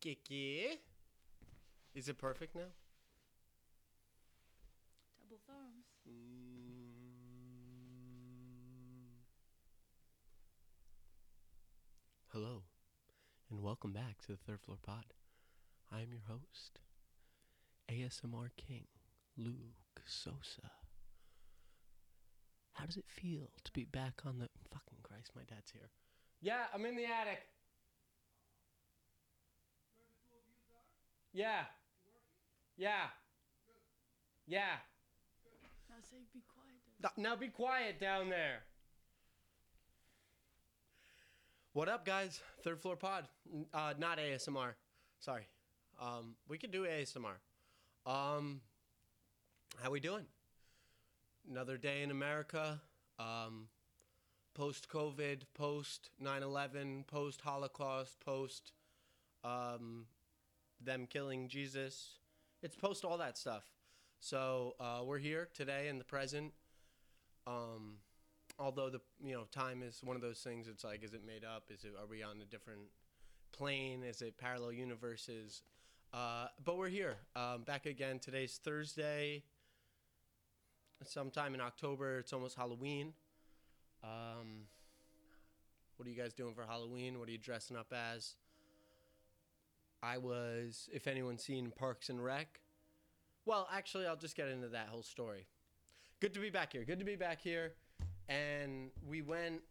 Kiki. Is it perfect now? Double thumbs. Hello, and welcome back to the Third Floor Pod. I am your host, ASMR King, Luke Sosa. How does it feel to be back on the. Fucking Christ, my dad's here. Yeah, I'm in the attic. Yeah. Yeah. Yeah. Now say be quiet. Now be quiet down there. What up, guys? Third floor pod. Uh, not ASMR. Sorry. Um, we could do ASMR. Um, how we doing? Another day in America. Um, post COVID, post 9/11, post Holocaust, post um, them killing Jesus. It's post all that stuff. So uh, we're here today in the present. Um, although the you know time is one of those things. It's like, is it made up? Is it? Are we on a different plane? Is it parallel universes? Uh, but we're here, um, back again. Today's Thursday. Sometime in October. It's almost Halloween. Um, what are you guys doing for Halloween? What are you dressing up as? I was, if anyone's seen Parks and Rec. Well, actually, I'll just get into that whole story. Good to be back here. Good to be back here. And we went,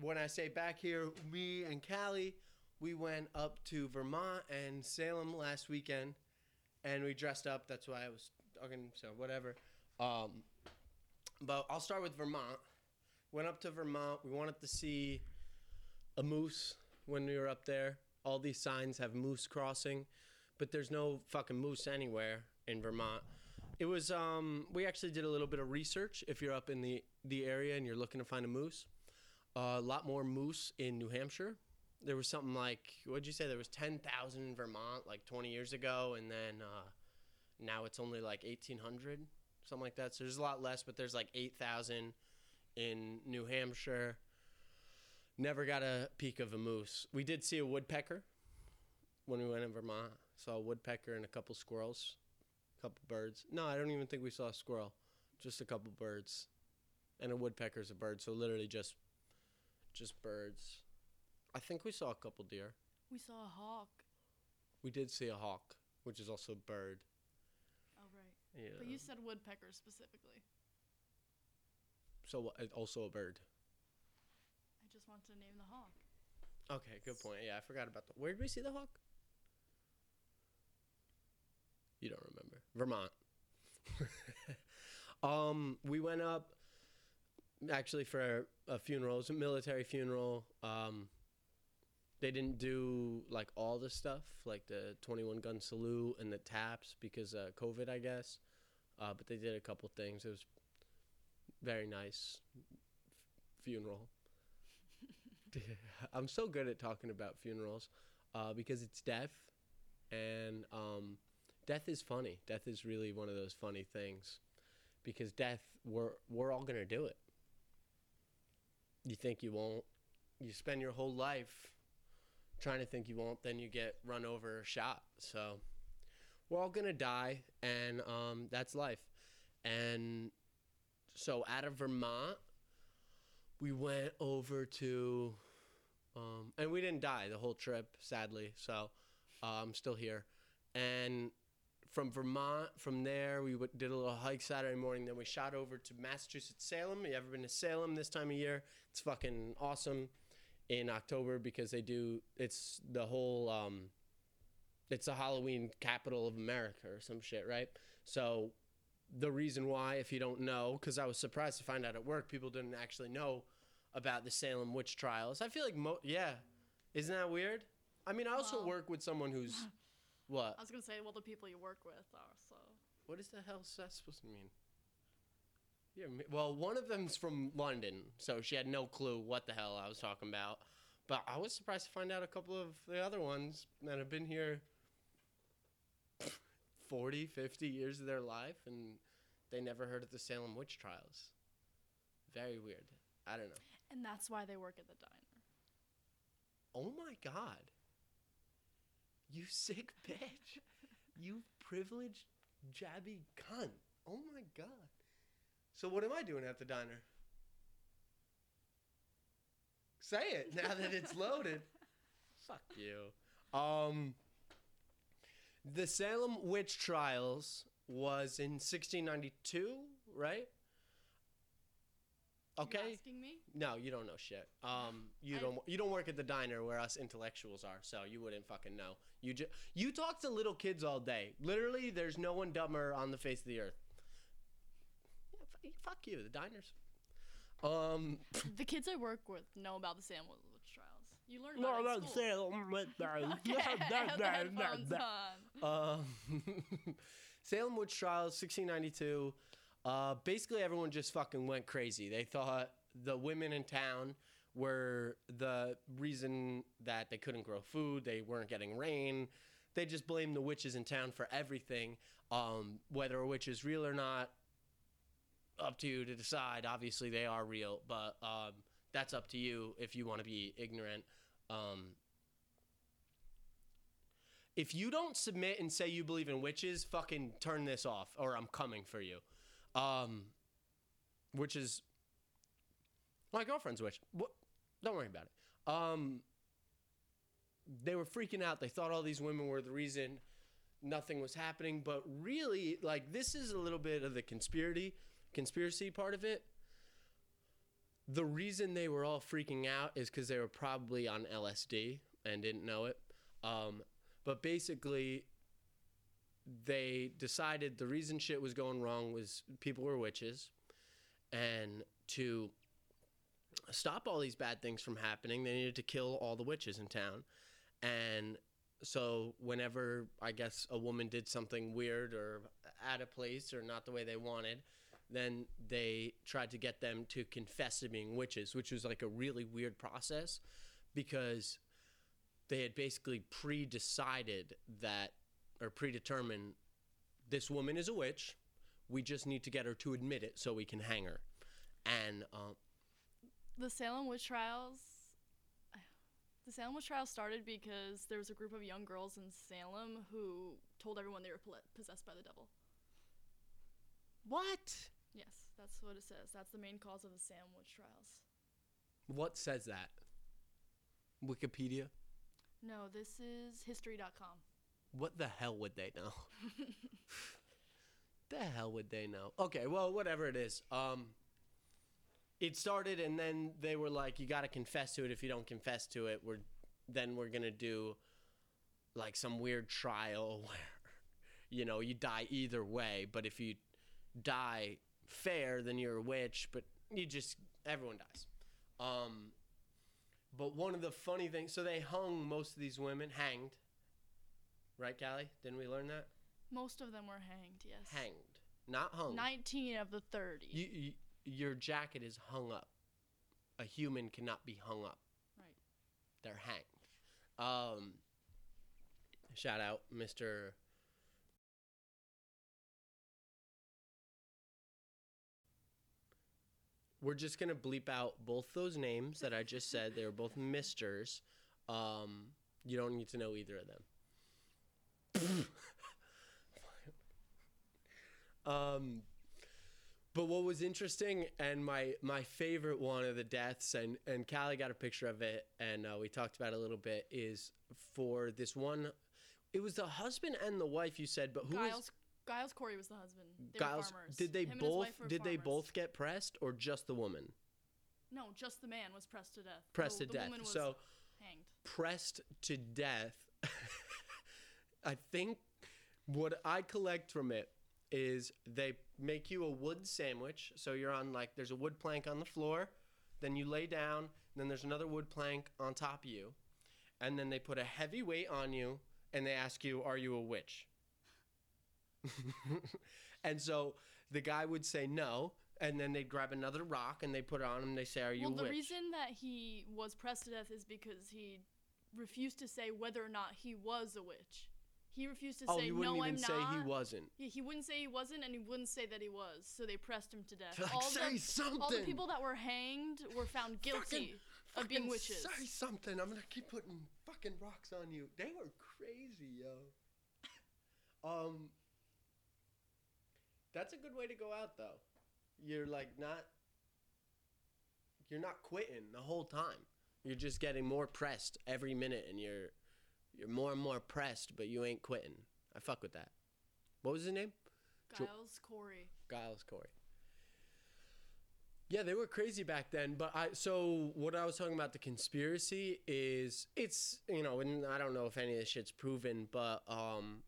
when I say back here, me and Callie, we went up to Vermont and Salem last weekend and we dressed up. That's why I was talking, so whatever. Um, but I'll start with Vermont. Went up to Vermont. We wanted to see a moose when we were up there. All these signs have moose crossing, but there's no fucking moose anywhere in Vermont. It was um we actually did a little bit of research if you're up in the the area and you're looking to find a moose. Uh, a lot more moose in New Hampshire. There was something like what'd you say there was 10,000 in Vermont like 20 years ago and then uh, now it's only like 1800 something like that. So there's a lot less but there's like 8,000 in New Hampshire. Never got a peek of a moose. We did see a woodpecker when we went in Vermont. Saw a woodpecker and a couple squirrels, a couple birds. No, I don't even think we saw a squirrel. Just a couple birds, and a woodpecker's a bird. So literally just, just birds. I think we saw a couple deer. We saw a hawk. We did see a hawk, which is also a bird. Oh right. Yeah. But you said woodpecker specifically. so what- also a bird. I just want to name the hawk. Okay, good point. Yeah, I forgot about the. Where did we see the hawk? You don't remember. Vermont. um, we went up actually for a funeral. It was a military funeral. Um, they didn't do like all the stuff, like the 21 gun salute and the taps because of COVID, I guess. Uh, but they did a couple things. It was very nice f- funeral. I'm so good at talking about funerals uh, because it's death, and um, death is funny. Death is really one of those funny things because death, we're we're all gonna do it. You think you won't? You spend your whole life trying to think you won't, then you get run over or shot. So we're all gonna die, and um, that's life. And so out of Vermont, we went over to, um, and we didn't die the whole trip, sadly. So uh, I'm still here. And from Vermont, from there, we w- did a little hike Saturday morning. Then we shot over to Massachusetts, Salem. You ever been to Salem this time of year? It's fucking awesome in October because they do, it's the whole, um, it's the Halloween capital of America or some shit, right? So the reason why, if you don't know, because I was surprised to find out at work, people didn't actually know about the Salem witch trials. I feel like, mo- yeah, isn't that weird? I mean, I also Well- work with someone who's what? I was gonna say, well, the people you work with are so. What is the hell is that supposed to mean? Yeah, well, one of them's from London, so she had no clue what the hell I was talking about. But I was surprised to find out a couple of the other ones that have been here 40, 50 years of their life and they never heard of the Salem witch trials. Very weird. I don't know. And that's why they work at the diner. Oh my god. You sick bitch. you privileged jabby cunt. Oh my god. So what am I doing at the diner? Say it now that it's loaded. Fuck you. Um The Salem witch trials was in 1692, right? You Okay. asking me? No, you don't know shit. Um, you I- don't. You don't work at the diner where us intellectuals are, so you wouldn't fucking know. You just you talk to little kids all day. Literally, there's no one dumber on the face of the earth. Yeah, fu- fuck you, the diners. Um, The kids I work with know about the Salem witch trials. You learn about it in school. Salem. Okay, have the headphones on. Um, Salem witch trials, 1692. Uh, basically, everyone just fucking went crazy. They thought the women in town were the reason that they couldn't grow food. They weren't getting rain. They just blamed the witches in town for everything. Um, whether a witch is real or not, up to you to decide. Obviously, they are real, but um, that's up to you if you want to be ignorant. Um, if you don't submit and say you believe in witches, fucking turn this off or I'm coming for you. Um, which is my girlfriend's witch. What? Don't worry about it. Um, they were freaking out. They thought all these women were the reason nothing was happening, but really, like this is a little bit of the conspiracy conspiracy part of it. The reason they were all freaking out is because they were probably on LSD and didn't know it. Um, but basically, they decided the reason shit was going wrong was people were witches, and to stop all these bad things from happening, they needed to kill all the witches in town. And so, whenever I guess a woman did something weird or out of place or not the way they wanted, then they tried to get them to confess to being witches, which was like a really weird process because they had basically pre-decided that or predetermined this woman is a witch. We just need to get her to admit it so we can hang her. And um, The Salem witch trials. The Salem witch trials started because there was a group of young girls in Salem who told everyone they were possessed by the devil. what? Yes, that's what it says. That's the main cause of the sandwich trials. What says that? Wikipedia. No, this is history.com. What the hell would they know? the hell would they know? Okay, well, whatever it is. Um it started and then they were like you got to confess to it if you don't confess to it we're then we're going to do like some weird trial where you know, you die either way, but if you die fair then you're a witch, but you just everyone dies. Um but one of the funny things, so they hung most of these women, hanged, right, Callie? Didn't we learn that? Most of them were hanged, yes. Hanged, not hung. 19 of the 30. You, you, your jacket is hung up. A human cannot be hung up. Right. They're hanged. Um, shout out, Mister. We're just gonna bleep out both those names that I just said. They were both Misters. Um, you don't need to know either of them. um, but what was interesting and my my favorite one of the deaths and and Callie got a picture of it and uh, we talked about it a little bit is for this one. It was the husband and the wife you said, but who Giles Giles Corey was the husband. They Giles? farmers. Did they Him both did they both get pressed or just the woman No, just the man was pressed to death. pressed the, to the death? So hanged. pressed to death. I think what I collect from it is they make you a wood sandwich. So you're on like there's a wood plank on the floor, then you lay down, then there's another wood plank on top of you, and then they put a heavy weight on you and they ask you, "Are you a witch?" and so the guy would say no, and then they'd grab another rock and they put it on him. And they say, "Are you Well, the witch?" reason that he was pressed to death is because he refused to say whether or not he was a witch. He refused to oh, say he wouldn't no, even I'm say not. he wasn't. Yeah, he wouldn't say he wasn't, and he wouldn't say that he was. So they pressed him to death. Like, all, say the, something. all the people that were hanged were found guilty of being witches. Say something. I'm gonna keep putting fucking rocks on you. They were crazy, yo. um, that's a good way to go out, though. You're like not. You're not quitting the whole time. You're just getting more pressed every minute, and you're you're more and more pressed, but you ain't quitting. I fuck with that. What was his name? Jo- Giles Corey. Giles Corey. Yeah, they were crazy back then, but I so what I was talking about the conspiracy is it's you know, and I don't know if any of this shit's proven, but um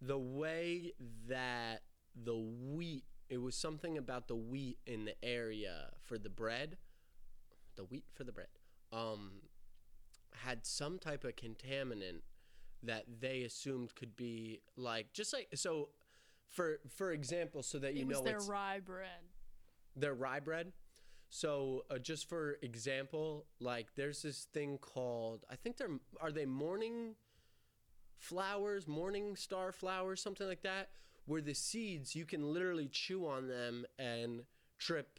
the way that the wheat it was something about the wheat in the area for the bread the wheat for the bread um had some type of contaminant that they assumed could be like just like so for for example so that you it was know their rye bread. their rye bread. So uh, just for example, like there's this thing called I think they're are they morning flowers, morning star flowers, something like that, where the seeds you can literally chew on them and trip,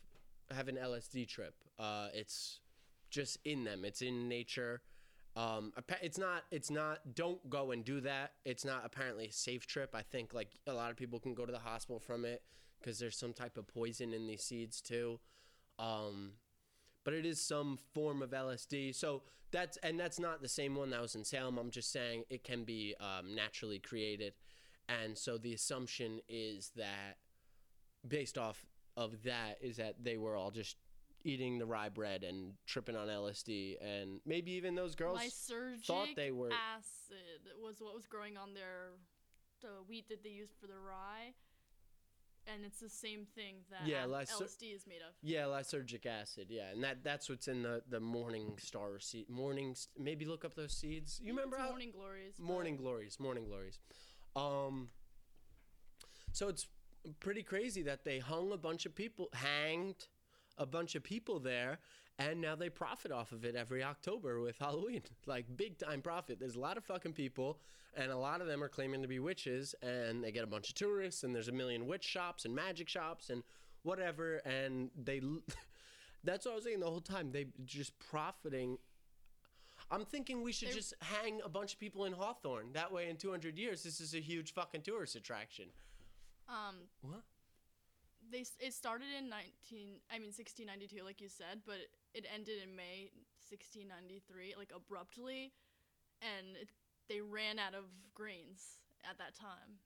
have an LSD trip. Uh, it's just in them. It's in nature. Um, it's not. It's not. Don't go and do that. It's not apparently a safe trip. I think like a lot of people can go to the hospital from it because there's some type of poison in these seeds too. Um, but it is some form of LSD. So that's and that's not the same one that was in Salem. I'm just saying it can be um, naturally created, and so the assumption is that based off of that is that they were all just eating the rye bread and tripping on LSD, and maybe even those girls Lysergic thought they were. acid was what was growing on their the wheat that they used for the rye, and it's the same thing that Yeah, lyser- LSD is made of. Yeah, lysergic acid. Yeah, and that that's what's in the the morning star seed. Morning, maybe look up those seeds. You remember It's how morning glories? but- Morning glories, morning glories. Um, so it's pretty crazy that they hung a bunch of people, hanged a bunch of people there, and now they profit off of it every October with Halloween. Like big time profit. There's a lot of fucking people, and a lot of them are claiming to be witches, and they get a bunch of tourists, and there's a million witch shops and magic shops and whatever, and they. That's what I was saying the whole time. They just profiting I'm thinking we should They- just hang a bunch of people in Hawthorne. That way, in 200 years, this is a huge fucking tourist attraction. Um, What? They it started in 19 I mean 1692 like you said, but it ended in May 1693 like abruptly and it, they ran out of grains at that time.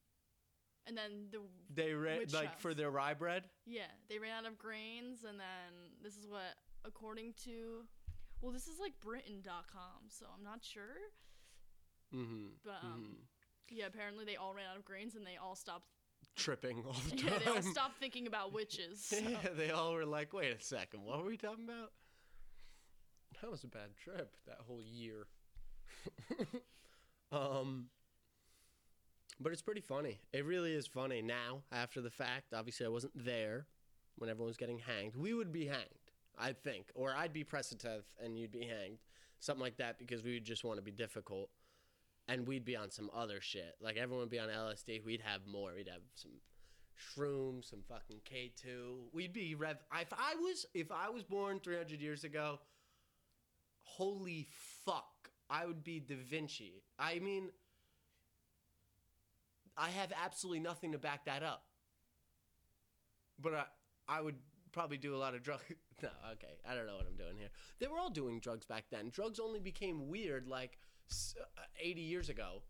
And then the They ran like for their rye bread. yeah, they ran out of grains and then this is what according to well, this is like britannica.com, so I'm not sure, Mm-hmm. but um yeah, apparently they all ran out of grains and they all stopped Tripping all the yeah, time. they all stopped thinking about witches. so- yeah, they all were like, "Wait a second, what were we talking about?" That was a bad trip. That whole year. um, but it's pretty funny. It really is funny now after the fact. Obviously, I wasn't there when everyone was getting hanged. We would be hanged, I think, or I'd be Preciteth and you'd be hanged, something like that, because we would just want to be difficult. And we'd be on some other shit. Like everyone would be on LSD. We'd have more. We'd have some shrooms, some fucking K two. We'd be rev. If I was, if I was born three hundred years ago, holy fuck, I would be Da Vinci. I mean, I have absolutely nothing to back that up. But I, I would probably do a lot of drugs. no, okay, I don't know what I'm doing here. They were all doing drugs back then. Drugs only became weird like uh, 80 years ago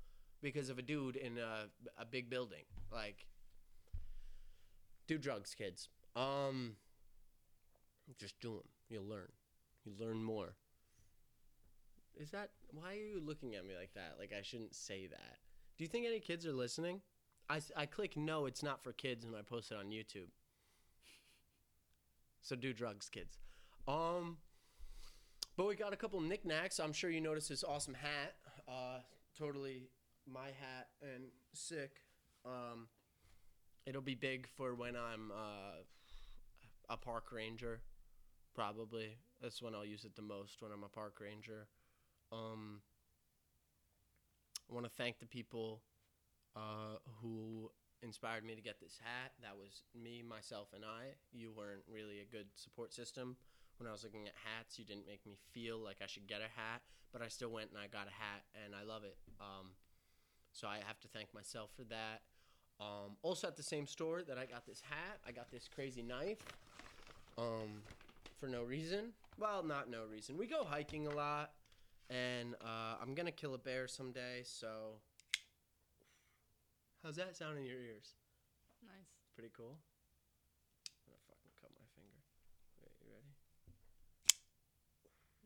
because of a dude in a, a big building. Like, do drugs, kids. Um, just do them. You'll learn. You learn more. Is that why are you looking at me like that? Like I shouldn't say that. Do you think any kids are listening? I, I click no, it's not for kids, and I post it on YouTube. So do drugs, kids. Um, but we got a couple knickknacks. I'm sure you noticed this awesome hat. Uh, totally my hat and sick. Um, it'll be big for when I'm uh, a park ranger. Probably that's when I'll use it the most when I'm a park ranger. Um, I want to thank the people uh, who inspired me to get this hat. That was me, myself, and I. You weren't really a good support system. When I was looking at hats, you didn't make me feel like I should get a hat, but I still went and I got a hat, and I love it. Um, so I have to thank myself for that. Um, also, at the same store that I got this hat, I got this crazy knife um, for no reason. Well, not no reason. We go hiking a lot, and uh, I'm gonna kill a bear someday. So, how's that sound in your ears? Nice. Pretty cool. I'm gonna fucking cut my finger. Wait, you ready?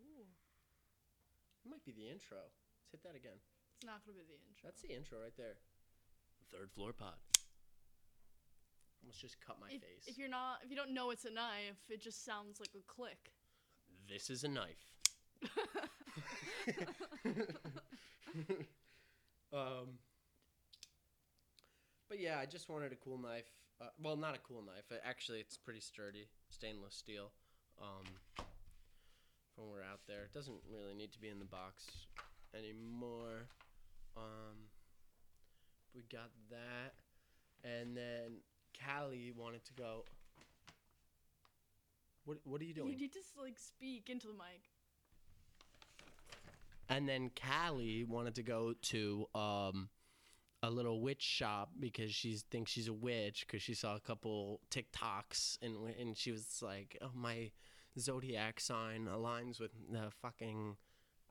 Ooh. It might be the intro. Let's hit that again. It's not gonna be the intro. That's the intro right there. Third floor pod. Almost just cut my if, face. if you're not, if you don't know it's a knife, it just sounds like a click. This is a knife. um, but yeah, I just wanted a cool knife. Uh, well, not a cool knife. Actually, it's pretty sturdy, stainless steel. Um, from when we're out there, it doesn't really need to be in the box anymore. Um, we got that, and then Callie wanted to go. What What are you doing? You need to like speak into the mic. And then Callie wanted to go to um, a little witch shop because she thinks she's a witch because she saw a couple TikToks and and she was like, "Oh, my zodiac sign aligns with the fucking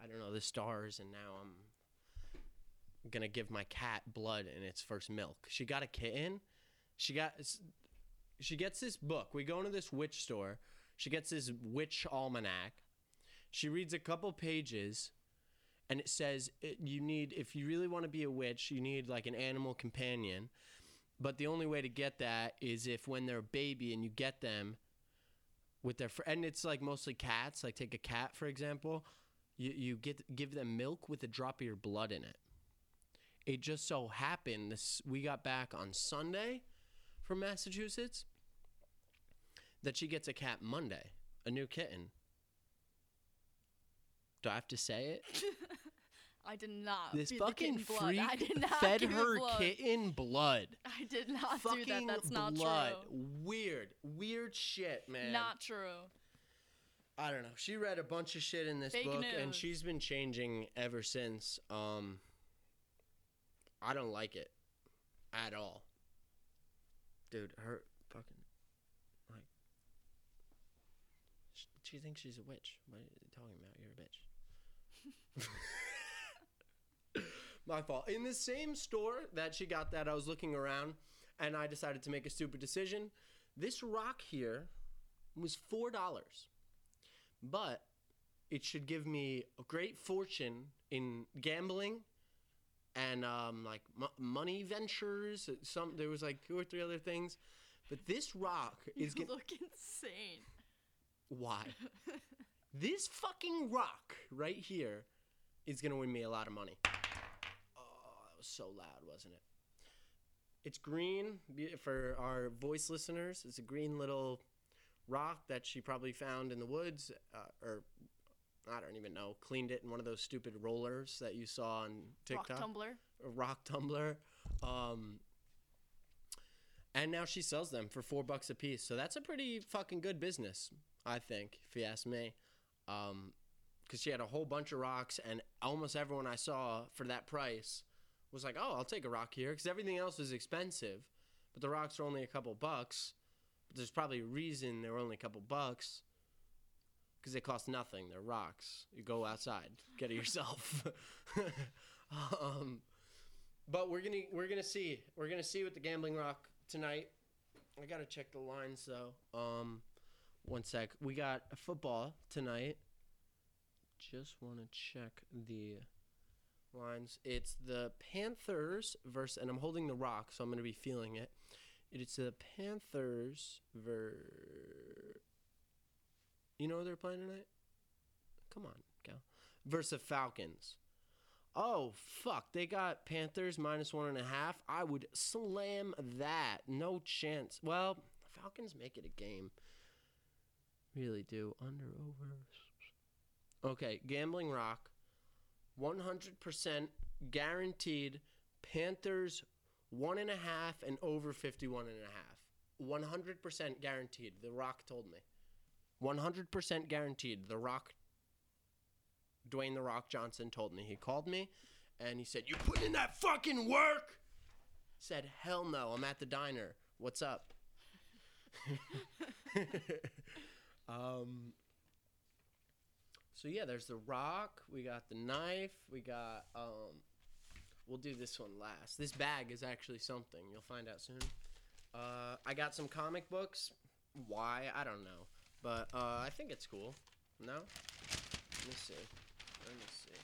I don't know the stars," and now I'm gonna give my cat blood in its first milk. She got a kitten. She got she gets this book. We go into this witch store. She gets this witch almanac. She reads a couple pages and it says it, you need if you really want to be a witch you need like an animal companion. But the only way to get that is if when they're a baby and you get them with their fr- and it's like mostly cats like take a cat for example you, you get give them milk with a drop of your blood in it. It just so happened this we got back on sunday from massachusetts that she gets a cat monday a new kitten. Do i have to say it I did not. this feed fucking freak I did not fed her blood. kitten blood. I did not fucking do that. That's not blood. true. Weird, weird shit, man. Not true. I don't know. She read a bunch of shit in this Fake book, and she's been changing ever since. Um, I don't like it at all, dude. Her fucking like, sh- she thinks she's a witch. What are you talking about? You're a bitch. My fault. In the same store that she got that, I was looking around, and I decided to make a stupid decision. This rock here was four dollars but it should give me a great fortune in gambling and um, like m- money ventures. Some there was like two or three other things, but this rock is you gonna look insane. why this fucking rock right here is gonna win me a lot of money. Was so loud, wasn't it? It's green for our voice listeners. It's a green little rock that she probably found in the woods, uh, or I don't even know, cleaned it in one of those stupid rollers that you saw on TikTok Rock tumbler. a rock tumbler. Um, and now she sells them for four bucks a piece. So that's a pretty fucking good business, I think, if you ask me. Um, because she had a whole bunch of rocks, and almost everyone I saw for that price was like, "Oh, I'll take a rock here," because everything else is expensive, but the rocks are only a couple bucks. But there's probably a reason they're only a couple bucks, because they cost nothing. They're rocks. You go outside, get it yourself. um, but we're gonna we're gonna see we're gonna see with the gambling rock tonight. I gotta check the lines though. Um, one sec. We got football tonight. Just want to check the lines. It's the Panthers versus, and I'm holding the rock, so I'm gonna be feeling it. It's the Panthers ver. You know who they're playing tonight? Come on, Cal. Versus Falcons. Oh fuck! They got Panthers minus one and a half. I would slam that. No chance. Well, Falcons make it a game. Really do under over. Okay, gambling rock. One hundred percent guaranteed Panthers one and a half and over 51 and a half. 100% guaranteed. The Rock told me. 100% guaranteed. The Rock, Dwayne The Rock Johnson told me. He called me and he said, You put in that fucking work? Said, Hell no. I'm at the diner. What's up? um, so yeah, there's the rock. We got the knife. We got um. We'll do this one last. This bag is actually something. You'll find out soon. Uh, I got some comic books. Why? I don't know. But uh, I think it's cool. No? Let me see. Let me see.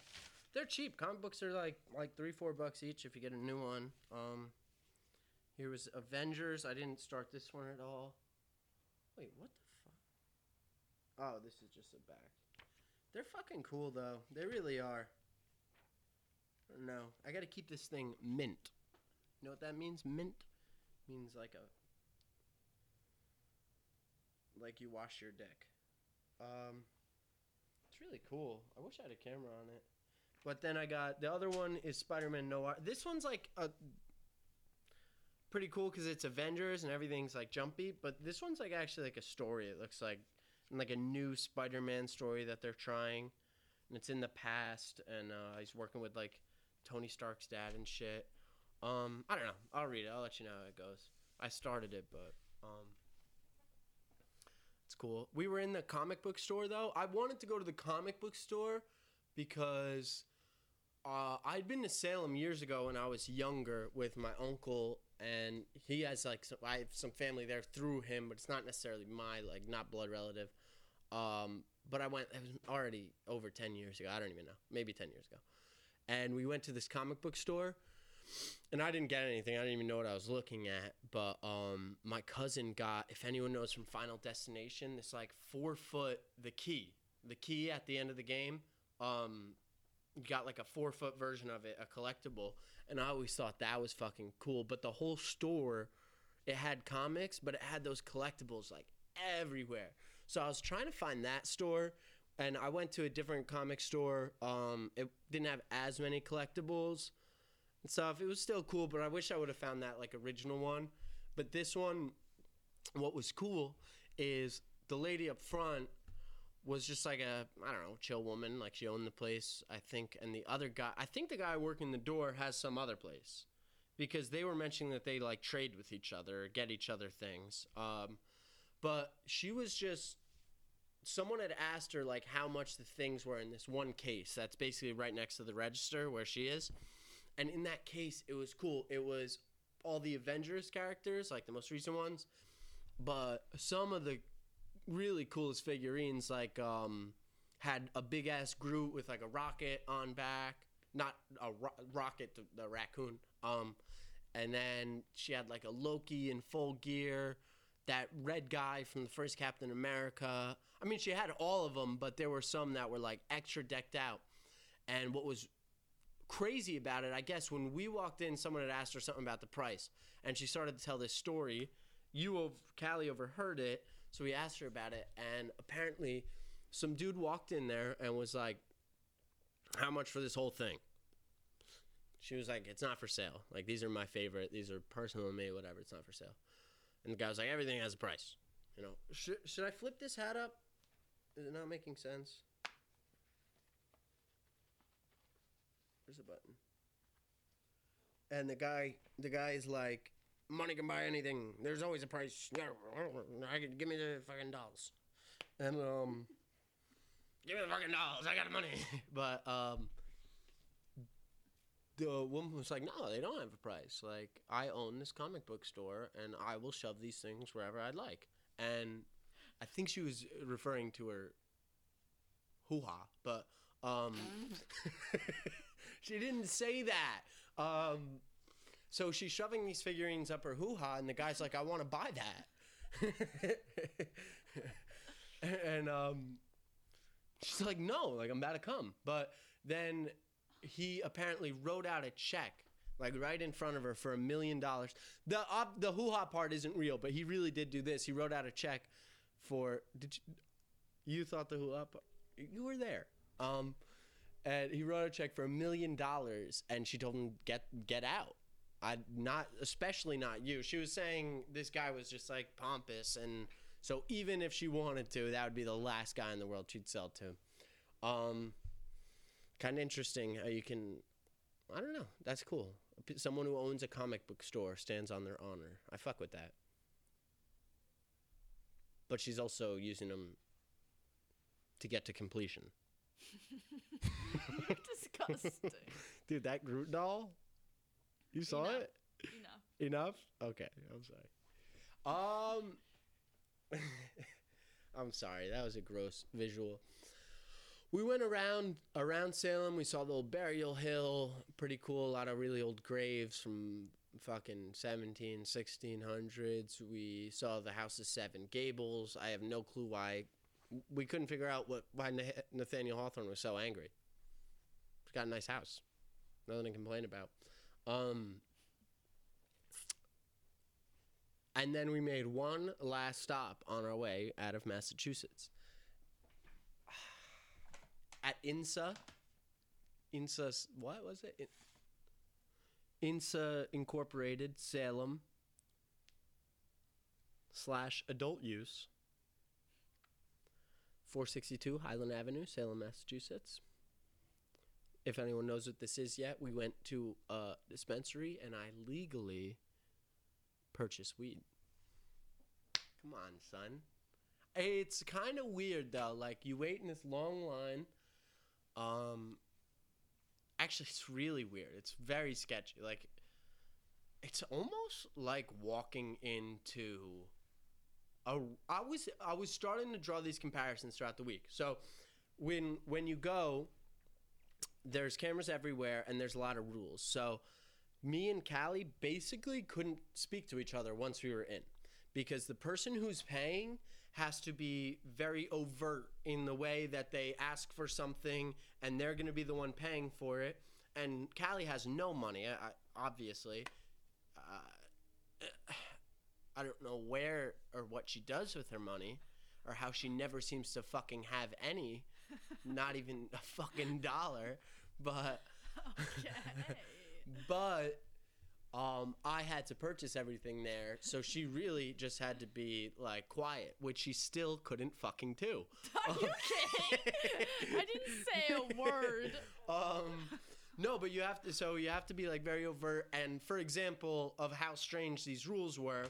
They're cheap. Comic books are like like three, four bucks each if you get a new one. Um, here was Avengers. I didn't start this one at all. Wait, what the fuck? Oh, this is just a back. They're fucking cool though. They really are. No, I gotta keep this thing mint. You know what that means? Mint means like a like you wash your dick. Um, it's really cool. I wish I had a camera on it. But then I got the other one is Spider-Man Noir. This one's like a pretty cool because it's Avengers and everything's like jumpy. But this one's like actually like a story. It looks like like a new Spider-Man story that they're trying, and it's in the past, and uh, he's working with like Tony Stark's dad and shit. Um, I don't know. I'll read it. I'll let you know how it goes. I started it, but um, it's cool. We were in the comic book store though. I wanted to go to the comic book store because uh, I'd been to Salem years ago when I was younger with my uncle, and he has like some, I have some family there through him, but it's not necessarily my like not blood relative. Um, but I went. It was already over ten years ago. I don't even know. Maybe ten years ago. And we went to this comic book store, and I didn't get anything. I didn't even know what I was looking at. But um, my cousin got. If anyone knows from Final Destination, this like four foot the key, the key at the end of the game. Um, got like a four foot version of it, a collectible, and I always thought that was fucking cool. But the whole store, it had comics, but it had those collectibles like everywhere. So I was trying to find that store, and I went to a different comic store. Um, it didn't have as many collectibles and stuff. It was still cool, but I wish I would have found that like original one. But this one, what was cool is the lady up front was just like a I don't know chill woman, like she owned the place, I think, and the other guy, I think the guy working the door has some other place, because they were mentioning that they like trade with each other, get each other things. Um, but she was just someone had asked her like how much the things were in this one case that's basically right next to the register where she is, and in that case it was cool. It was all the Avengers characters, like the most recent ones, but some of the really coolest figurines like um had a big ass Groot with like a rocket on back, not a ro- rocket, the, the raccoon. Um, and then she had like a Loki in full gear, that red guy from the first Captain America. I mean, she had all of them, but there were some that were like extra decked out. And what was crazy about it, I guess, when we walked in, someone had asked her something about the price, and she started to tell this story. You, Callie, overheard it, so we asked her about it, and apparently, some dude walked in there and was like, "How much for this whole thing?" She was like, "It's not for sale. Like these are my favorite. These are personal to me. Whatever. It's not for sale." And the guy was like, "Everything has a price." You know, should should I flip this hat up? Is it not making sense? There's a button. And the guy, the guy is like, money can buy anything. There's always a price. I can give me the fucking dolls. And um give me the fucking dolls. I got the money. but um the woman was like, "No, they don't have a price. Like, I own this comic book store, and I will shove these things wherever I'd like." And I think she was referring to her hoo ha, but um, she didn't say that. Um, so she's shoving these figurines up her hoo ha, and the guy's like, "I want to buy that," and um, she's like, "No, like I'm about to come." But then he apparently wrote out a check, like right in front of her, for a million dollars. The up the hoo ha part isn't real, but he really did do this. He wrote out a check for. Did you? You thought the hoo ha? You were there. Um, and he wrote a check for a million dollars, and she told him get get out. I not especially not you. She was saying this guy was just like pompous, and so even if she wanted to, that would be the last guy in the world she'd sell to. Um, kind of interesting how you can. I don't know. That's cool. Someone who owns a comic book store stands on their honor. I fuck with that. But she's also using them to get to completion. Disgusting. Dude, that Groot doll? You saw Enough. it? Enough. Enough? Okay, I'm sorry. Um I'm sorry. That was a gross visual. We went around around Salem. We saw the old burial hill. Pretty cool. A lot of really old graves from fucking 17, 1600s. We saw the House of Seven Gables. I have no clue why. We couldn't figure out what why Nathaniel Hawthorne was so angry. He's got a nice house. Nothing to complain about. Um, and then we made one last stop on our way out of Massachusetts. At INSA, INSA, what was it? INSA Incorporated, Salem, slash adult use, 462 Highland Avenue, Salem, Massachusetts. If anyone knows what this is yet, we went to a dispensary and I legally purchased weed. Come on, son. It's kind of weird though. Like you wait in this long line. Um actually it's really weird. It's very sketchy. Like it's almost like walking into a I was I was starting to draw these comparisons throughout the week. So when when you go there's cameras everywhere and there's a lot of rules. So me and Callie basically couldn't speak to each other once we were in because the person who's paying has to be very overt in the way that they ask for something and they're going to be the one paying for it. And Callie has no money, obviously. Uh, I don't know where or what she does with her money or how she never seems to fucking have any, not even a fucking dollar. But Okay. but um, I had to purchase everything there, so she really just had to be like quiet, which she still couldn't fucking do. Are you kidding? I didn't say a word. Um, no, but you have to. So you have to be like very overt. And for example, of how strange these rules were.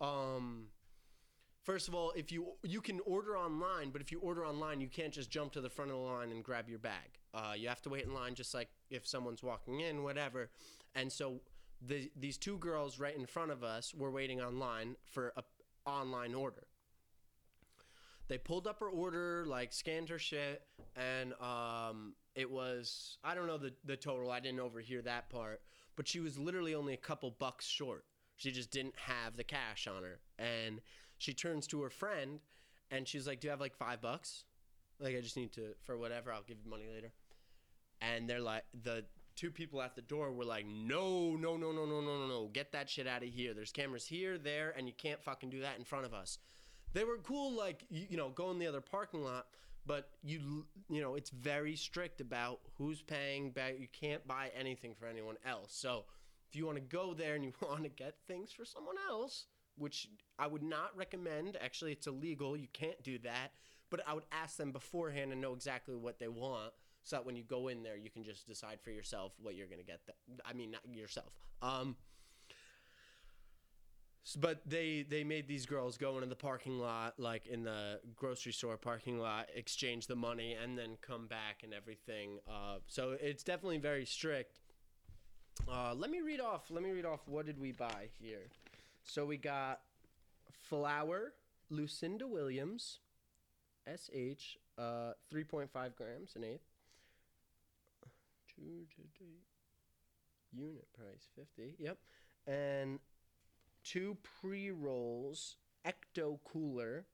Um, first of all, if you you can order online, but if you order online, you can't just jump to the front of the line and grab your bag. Uh, you have to wait in line, just like if someone's walking in, whatever. And so the these two girls right in front of us were waiting online for a online order they pulled up her order, like scanned her shit, and um, it was I don't know the the total. I didn't overhear that part, but she was literally only a couple bucks short. She just didn't have the cash on her, and she turns to her friend, and she's like, "Do you have like five bucks? Like I just need to for whatever. I'll give you money later." And they're like the. Two people at the door were like, no, no, no, no, no, no, no, no. Get that shit out of here. There's cameras here, there, and you can't fucking do that in front of us they were cool like you, you know go in the other parking lot but you you know it's very strict about who's paying back you can't buy anything for anyone else so if you want to go there and you want to get things for someone else which i would not recommend actually it's illegal you can't do that but i would ask them beforehand and know exactly what they want so that when you go in there you can just decide for yourself what you're to get i mean not yourself um but they they made these girls go into the parking lot like in the grocery store parking lot exchange the money and then come back and everything uh, so it's definitely very strict. Uh, let me read off let me read off what did we buy here. So we got flour lucinda williams sh uh, 3.5 grams an eighth Two. unit price 50 yep and two pre rolls, Ecto Cooler.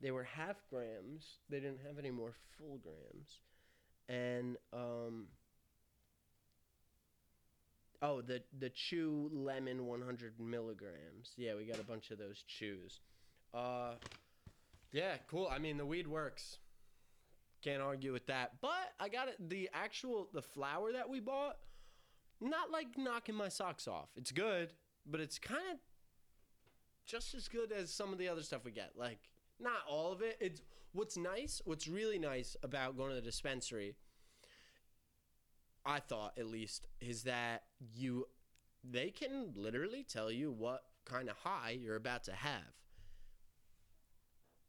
They were half grams. They didn't have any more full grams. And um Oh, the the chew lemon 100 milligrams. Yeah, we got a bunch of those chews. Uh, yeah, cool. I mean, the weed works. Can't argue with that. But I got it. The actual the flour that we bought, not like knocking my socks off. It's good, but it's kind of just as good as some of the other stuff we get. Like not all of it. It's what's nice. What's really nice about going to the dispensary. I thought at least is that you they can literally tell you what kind of high you're about to have.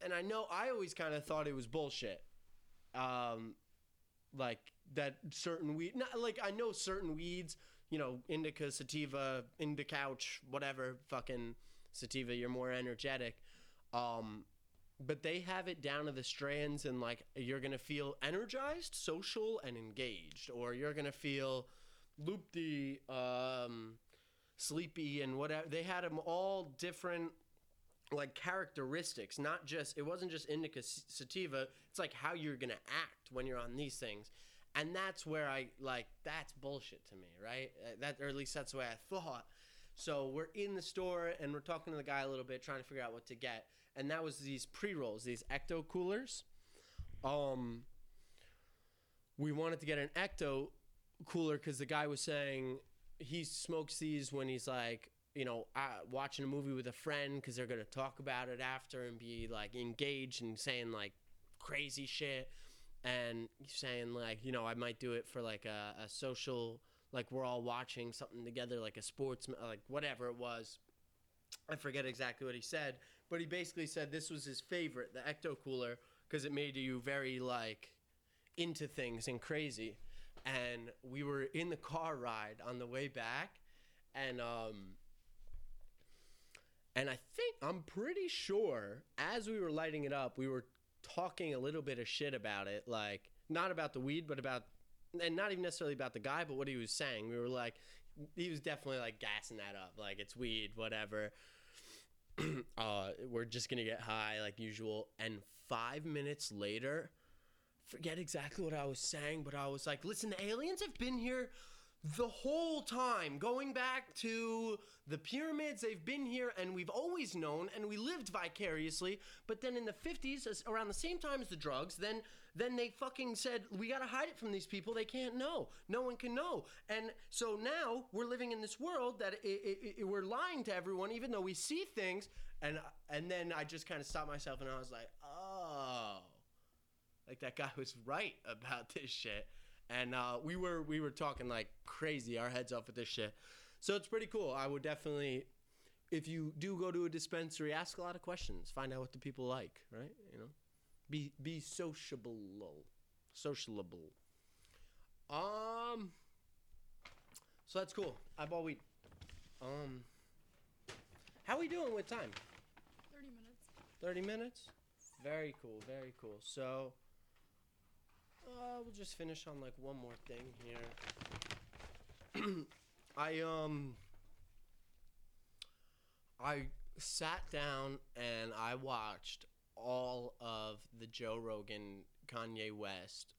And I know I always kind of thought it was bullshit. Um, like that certain weed, not like I know certain weeds, you know, indica, sativa, indica couch, whatever, fucking sativa, you're more energetic. Um, but they have it down to the strands and like you're gonna feel energized, social, and engaged, or you're gonna feel loopy, um, sleepy, and whatever. They had them all different like characteristics, not just it wasn't just indica sativa. It's like how you're gonna act when you're on these things, and that's where I like that's bullshit to me, right? Uh, That or at least that's the way I thought. So we're in the store and we're talking to the guy a little bit, trying to figure out what to get, and that was these pre rolls, these ecto coolers. Um, we wanted to get an ecto cooler because the guy was saying he smokes these when he's like you know watching a movie with a friend because they're gonna talk about it after and be like engaged and saying like crazy shit. And saying like you know i might do it for like a, a social like we're all watching something together like a sports like whatever it was. I forget exactly what he said but he basically said this was his favorite the ecto cooler because it made you very like into things and crazy. And we were in the car ride on the way back and um and I think I'm pretty sure as we were lighting it up, we were talking a little bit of shit about it, like not about the weed, but about and not even necessarily about the guy, but what he was saying. We were like he was definitely like gassing that up, like it's weed, whatever. uh, we're just gonna get high like usual. And five minutes later, forget exactly what I was saying, but I was like, listen, the aliens have been here the whole time, going back to the pyramids. They've been here, and we've always known, and we lived vicariously. But then in the 50s, as- around the same time as the drugs, then then they fucking said we gotta hide it from these people. They can't know. No one can know. And so now we're living in this world that i i i we're lying to everyone, even though we see things. And and then I just kind of stopped myself, and I was like, oh like that guy was right about this shit and uh, we were we were talking like crazy our heads off with this shit. So it's pretty cool. I would definitely if you do go to a dispensary ask a lot of questions. Find out what the people like right? You know? Be be sociable. Sociable. Um so that's cool. I bought weed. Um how are we doing with time? 30 minutes. 30 minutes? Very cool, very cool. So, uh, we'll just finish on like one more thing here. I, um, I sat down and I watched all of the Joe Rogan Kanye West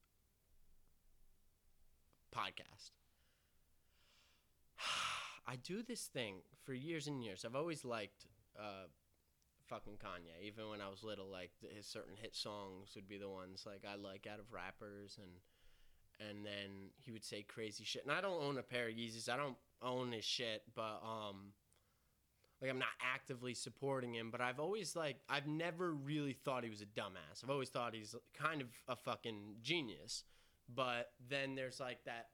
podcast. I do this thing for years and years. I've always liked uh, fucking Kanye. Even when I was little, like his certain hit songs would be the ones like I like out of rappers, and and then he would say crazy shit. And I don't own a pair of Yeezys. I don't own his shit, but um, like I'm not actively supporting him. But I've always like I've never really thought he was a dumbass. I've always thought he's kind of a fucking genius. But then there's like that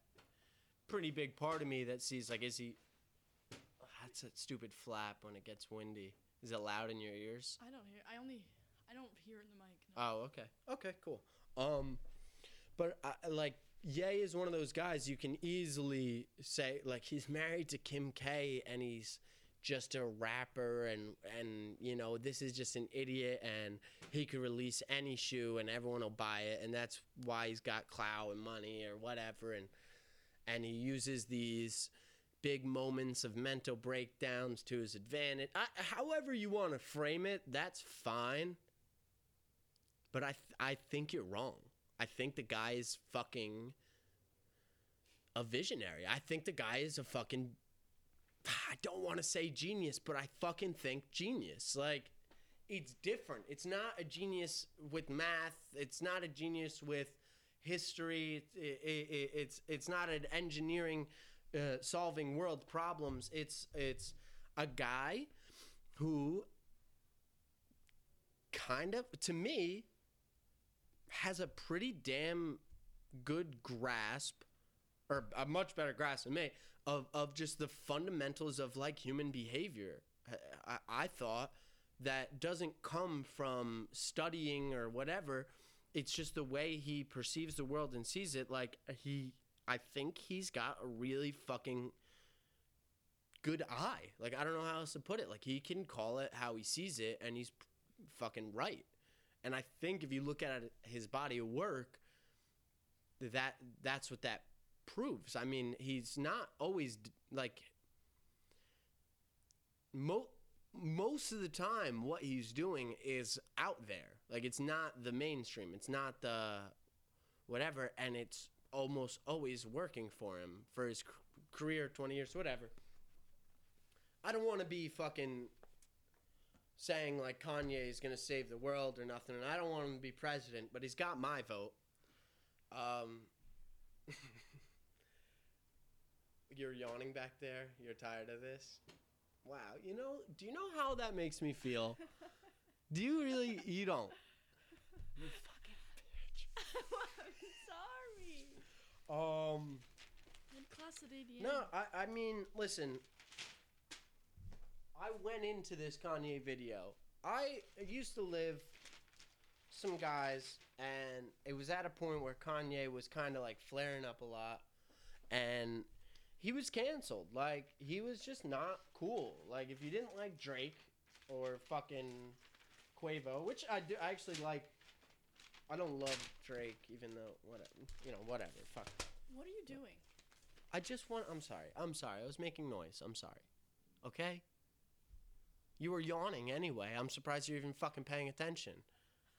pretty big part of me that sees like is he that's a stupid flap when it gets windy. Is it loud in your ears? I don't hear. I only. I don't hear it in the mic. No. Oh, okay. Okay, cool. Um, but I, like Ye is one of those guys you can easily say like he's married to Kim K and he's just a rapper and and you know this is just an idiot and he could release any shoe and everyone will buy it and that's why he's got clout and money or whatever and and he uses these big moments of mental breakdowns to his advantage. I, however you want to frame it, that's fine. But I th- I think you're wrong. I think the guy is fucking a visionary. I think the guy is a fucking I don't want to say genius, but I fucking think genius. Like it's different. It's not a genius with math. It's not a genius with history. It, it, it, it's it's not an engineering uh, solving world problems. It's it's a guy who kind of to me has a pretty damn good grasp or a much better grasp than me of, of just the fundamentals of like human behavior I, I thought that doesn't come from studying or whatever it's just the way he perceives the world and sees it like he i think he's got a really fucking good eye. Like i don't know how else to put it. Like he can call it how he sees it and he's fucking right. And i think if you look at his body of work that that's what that proves. I mean he's not always like mo- most of the time what he's doing is out there. Like it's not the mainstream. It's not the whatever and it's almost always working for him for his career 20 years whatever i don't want to be fucking saying like kanye is going to save the world or nothing and i don't want him to be president but he's got my vote um you're yawning back there you're tired of this Wow, you know, do you know how that makes me feel? do you really? You don't. You fucking I'm sorry. bitch. Um, class at no, I, I mean, listen. I went into this Kanye video. I used to live some guys, and it was at a point where Kanye was kind of like flaring up a lot, and he was canceled. Like he was just not cool. Like if you didn't like Drake or fucking Quavo, which I do, I actually like. I don't love Drake, even though whatever, you know, whatever. Fuck. What are you doing? I just want. I'm sorry. I'm sorry. I was making noise. I'm sorry. Okay. You were yawning anyway. I'm surprised you're even fucking paying attention.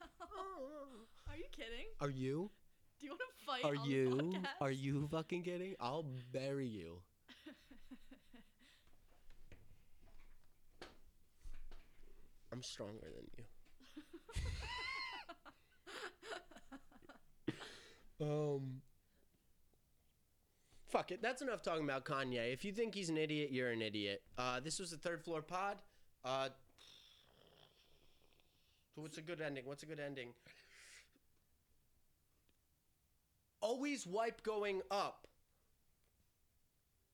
Are you kidding? Are you? Do you want to fight? Are you? Are you fucking kidding? I'll bury you. I'm stronger than you. Um. Fuck it. That's enough talking about Kanye. If you think he's an idiot, you're an idiot. Uh, this was the third floor pod. Uh, what's a good ending? What's a good ending? Always wipe going up.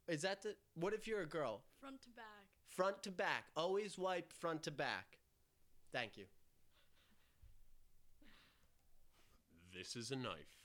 Is that the? What if you're a girl? Front to back. Front to back. Always wipe front to back. Thank you. This is a knife.